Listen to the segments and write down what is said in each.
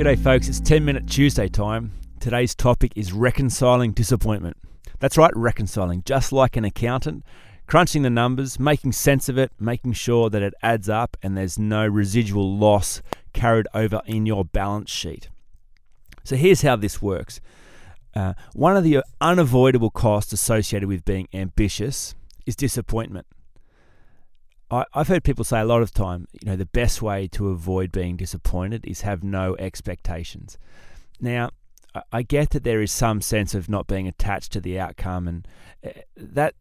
G'day, folks. It's 10 minute Tuesday time. Today's topic is reconciling disappointment. That's right, reconciling. Just like an accountant, crunching the numbers, making sense of it, making sure that it adds up and there's no residual loss carried over in your balance sheet. So here's how this works. Uh, one of the unavoidable costs associated with being ambitious is disappointment. I, have heard people say a lot of time, you know, the best way to avoid being disappointed is have no expectations. Now, I get that there is some sense of not being attached to the outcome, and uh, that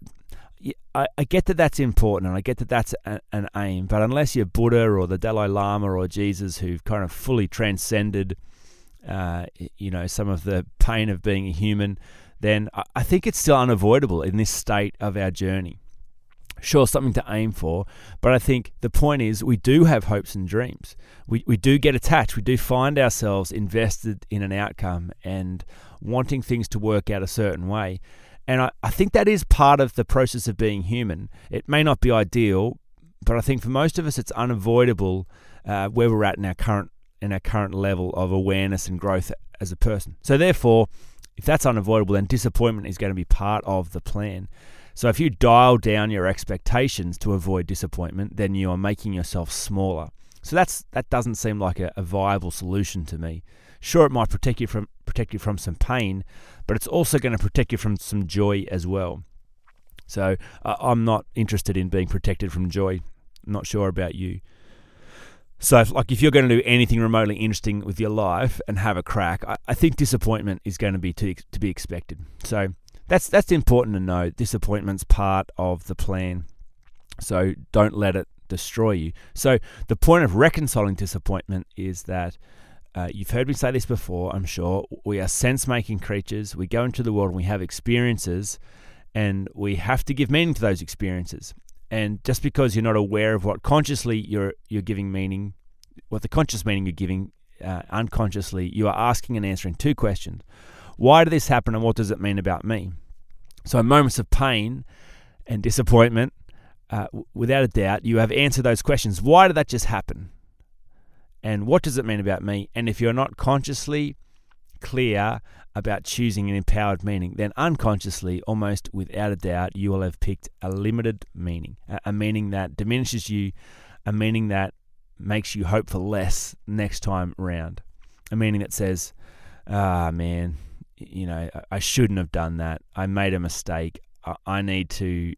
I, get that that's important, and I get that that's an aim. But unless you're Buddha or the Dalai Lama or Jesus, who've kind of fully transcended, uh, you know, some of the pain of being a human, then I think it's still unavoidable in this state of our journey sure something to aim for but i think the point is we do have hopes and dreams. We, we do get attached. We do find ourselves invested in an outcome and wanting things to work out a certain way. And I, I think that is part of the process of being human. It may not be ideal but i think for most of us it's unavoidable uh, where we're at in our current in our current level of awareness and growth as a person. So therefore if that's unavoidable then disappointment is going to be part of the plan so if you dial down your expectations to avoid disappointment, then you are making yourself smaller. So that's that doesn't seem like a, a viable solution to me. Sure, it might protect you from protect you from some pain, but it's also going to protect you from some joy as well. So uh, I'm not interested in being protected from joy. I'm not sure about you. So, if, like, if you're going to do anything remotely interesting with your life and have a crack, I, I think disappointment is going to be to, to be expected. So, that's that's important to know. Disappointment's part of the plan, so don't let it destroy you. So the point of reconciling disappointment is that uh, you've heard me say this before. I'm sure we are sense-making creatures. We go into the world and we have experiences, and we have to give meaning to those experiences. And just because you're not aware of what consciously you're you're giving meaning, what the conscious meaning you're giving uh, unconsciously, you are asking and answering two questions. Why did this happen and what does it mean about me? So, in moments of pain and disappointment, uh, without a doubt, you have answered those questions. Why did that just happen? And what does it mean about me? And if you're not consciously clear about choosing an empowered meaning, then unconsciously, almost without a doubt, you will have picked a limited meaning, a meaning that diminishes you, a meaning that makes you hope for less next time round, a meaning that says, ah, man, you know, I shouldn't have done that. I made a mistake. I need to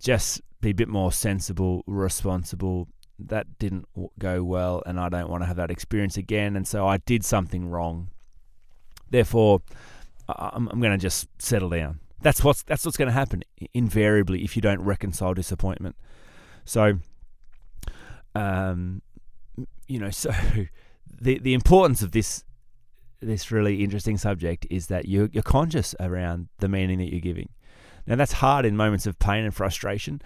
just be a bit more sensible, responsible. That didn't go well, and I don't want to have that experience again. And so I did something wrong. Therefore, I'm, I'm going to just settle down. That's what's that's what's going to happen invariably if you don't reconcile disappointment. So, um, you know, so the the importance of this this really interesting subject is that you're, you're conscious around the meaning that you're giving. Now that's hard in moments of pain and frustration.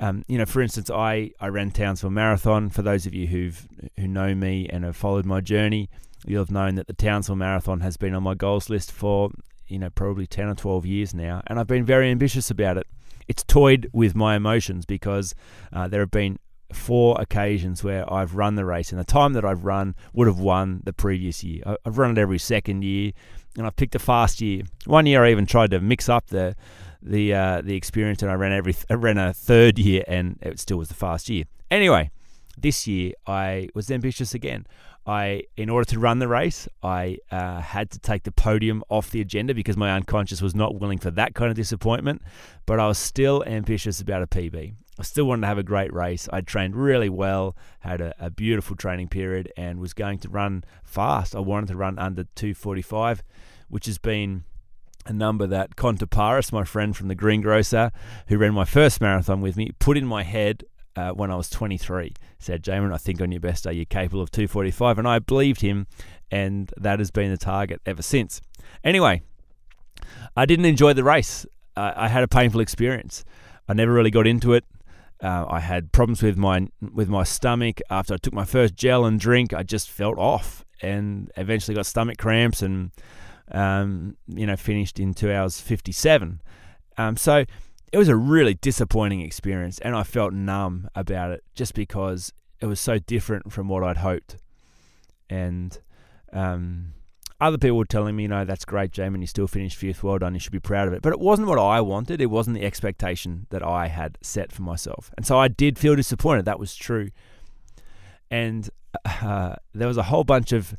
Um, you know, for instance, I, I ran Townsville Marathon. For those of you who've who know me and have followed my journey, you'll have known that the Townsville Marathon has been on my goals list for you know probably ten or twelve years now, and I've been very ambitious about it. It's toyed with my emotions because uh, there have been four occasions where I've run the race, and the time that I've run would have won the previous year. I've run it every second year, and I've picked a fast year. One year I even tried to mix up the the uh, the experience, and I ran every I ran a third year, and it still was the fast year. Anyway, this year I was ambitious again. I, in order to run the race, I uh, had to take the podium off the agenda because my unconscious was not willing for that kind of disappointment. But I was still ambitious about a PB. I still wanted to have a great race. I trained really well, had a, a, beautiful training period, and was going to run fast. I wanted to run under 245, which has been a number that Contaparis, my friend from the Greengrocer, who ran my first marathon with me, put in my head uh, when I was 23. Said, Jamin, I think on your best day you're capable of 245. And I believed him, and that has been the target ever since. Anyway, I didn't enjoy the race. I had a painful experience. I never really got into it. Uh, I had problems with my with my stomach after I took my first gel and drink. I just felt off, and eventually got stomach cramps, and um, you know finished in two hours fifty seven. Um, so it was a really disappointing experience, and I felt numb about it just because it was so different from what I'd hoped. And um, other people were telling me, you know, that's great, Jamin, you still finished fifth, well done, you should be proud of it. But it wasn't what I wanted, it wasn't the expectation that I had set for myself. And so I did feel disappointed, that was true. And uh, there was a whole bunch of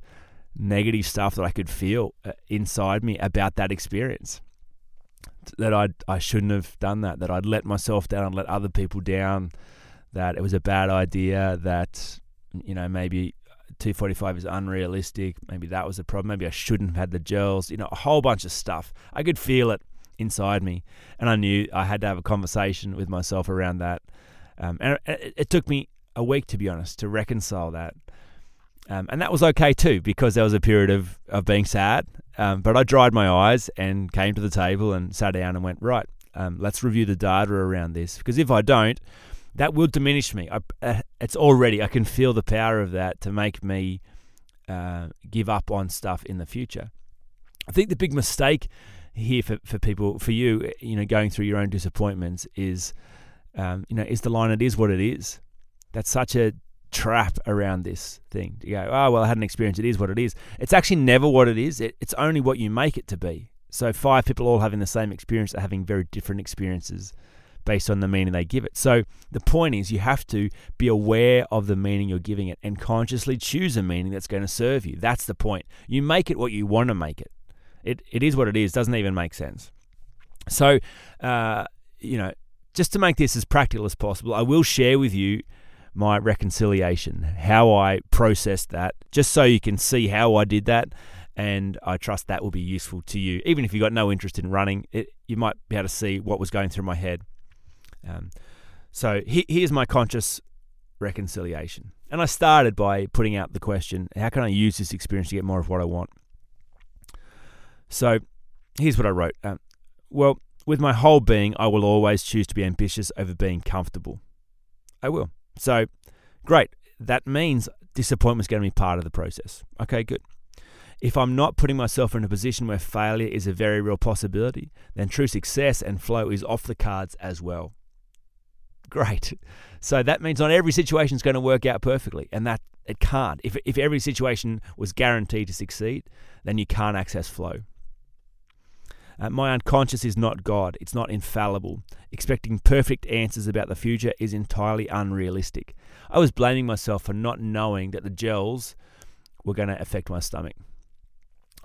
negative stuff that I could feel uh, inside me about that experience. That I I shouldn't have done that. That I'd let myself down and let other people down. That it was a bad idea. That you know maybe 245 is unrealistic. Maybe that was a problem. Maybe I shouldn't have had the gels. You know, a whole bunch of stuff. I could feel it inside me, and I knew I had to have a conversation with myself around that. Um, and it, it, took me a week, to be honest, to reconcile that. Um, and that was okay too, because there was a period of, of being sad. Um, but I dried my eyes and came to the table and sat down and went, right, um, let's review the data around this. Because if I don't, that will diminish me. I, uh, it's already, I can feel the power of that to make me uh, give up on stuff in the future. I think the big mistake here for, for people, for you, you know, going through your own disappointments is, um, you know, is the line, it is what it is. That's such a trap around this thing. You go, oh, well, I had an experience. It is what it is. It's actually never what it is. It, it's only what you make it to be. So, five people all having the same experience are having very different experiences based on the meaning they give it. So, the point is, you have to be aware of the meaning you're giving it and consciously choose a meaning that's going to serve you. That's the point. You make it what you want to make it. It, it is what it is. Doesn't even make sense. So, uh, you know, just to make this as practical as possible, I will share with you my reconciliation, how I processed that, just so you can see how I did that. And I trust that will be useful to you. Even if you've got no interest in running, it, you might be able to see what was going through my head. Um, so he, here's my conscious reconciliation. And I started by putting out the question how can I use this experience to get more of what I want? So here's what I wrote. Um, well, with my whole being, I will always choose to be ambitious over being comfortable. I will. So, great. That means disappointment is going to be part of the process. Okay, good. If I'm not putting myself in a position where failure is a very real possibility, then true success and flow is off the cards as well. Great. So that means not every situation is going to work out perfectly, and that it can't. If, if every situation was guaranteed to succeed, then you can't access flow. Uh, my unconscious is not God, it's not infallible. Expecting perfect answers about the future is entirely unrealistic. I was blaming myself for not knowing that the gels were going to affect my stomach.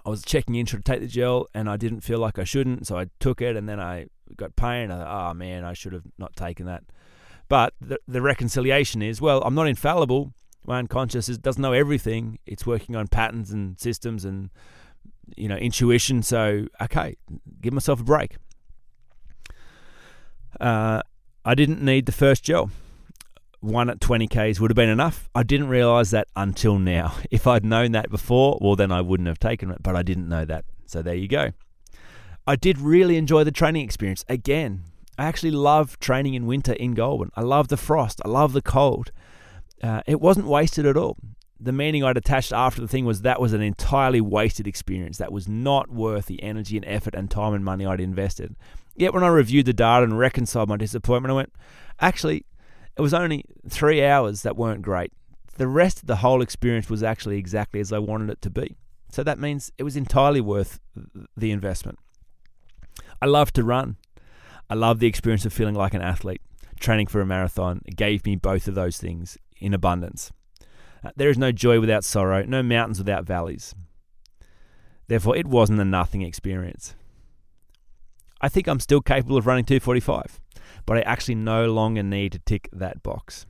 I was checking in, to take the gel? And I didn't feel like I shouldn't, so I took it and then I got pain. I thought, oh man, I should have not taken that. But the, the reconciliation is, well, I'm not infallible. My unconscious is, doesn't know everything. It's working on patterns and systems and you know, intuition. So, okay, give myself a break. Uh, I didn't need the first gel. One at 20 Ks would have been enough. I didn't realize that until now. If I'd known that before, well, then I wouldn't have taken it, but I didn't know that. So there you go. I did really enjoy the training experience. Again, I actually love training in winter in Goulburn. I love the frost. I love the cold. Uh, it wasn't wasted at all the meaning I'd attached after the thing was that was an entirely wasted experience. That was not worth the energy and effort and time and money I'd invested. Yet when I reviewed the data and reconciled my disappointment, I went, actually, it was only three hours that weren't great. The rest of the whole experience was actually exactly as I wanted it to be. So that means it was entirely worth the investment. I love to run. I love the experience of feeling like an athlete. Training for a marathon gave me both of those things in abundance. Uh, there is no joy without sorrow, no mountains without valleys. Therefore, it wasn't a nothing experience. I think I'm still capable of running 245, but I actually no longer need to tick that box.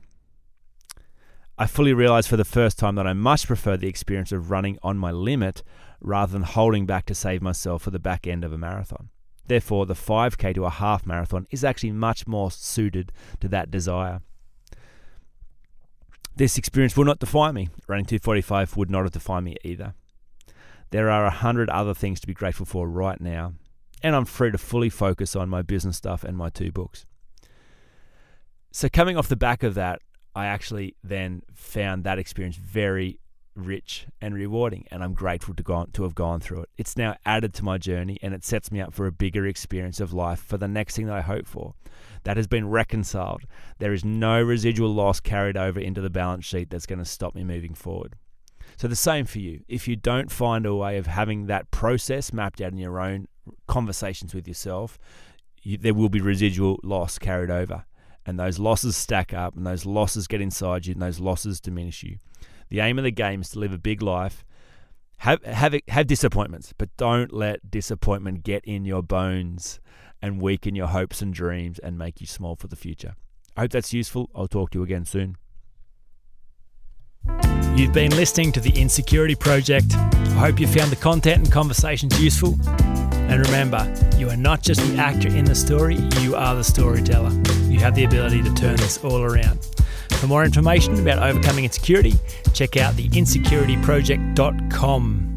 I fully realize for the first time that I much prefer the experience of running on my limit rather than holding back to save myself for the back end of a marathon. Therefore, the 5k to a half marathon is actually much more suited to that desire. This experience will not define me. Running 245 would not have defined me either. there are a hundred other things to be grateful for right now, and I'm free to fully focus on my business stuff and my two books. So, coming off the back of that, I actually then found that experience very rich and rewarding, and I'm grateful to, go, to have gone through it. It's now added to my journey, and it sets me up for a bigger experience of life for the next thing that I hope for. That has been reconciled. There is no residual loss carried over into the balance sheet that's going to stop me moving forward. So, the same for you. If you don't find a way of having that process mapped out in your own conversations with yourself, you, there will be residual loss carried over and those losses stack up and those losses get inside you and those losses diminish you. The aim of the game is to live a big life. Have have have disappointments, but don't let disappointment get in your bones and weaken your hopes and dreams and make you small for the future. I hope that's useful. I'll talk to you again soon. You've been listening to the Insecurity Project. I hope you found the content and conversations useful. And remember, you are not just the actor in the story, you are the storyteller. You have the ability to turn this all around. For more information about overcoming insecurity, check out the insecurityproject.com.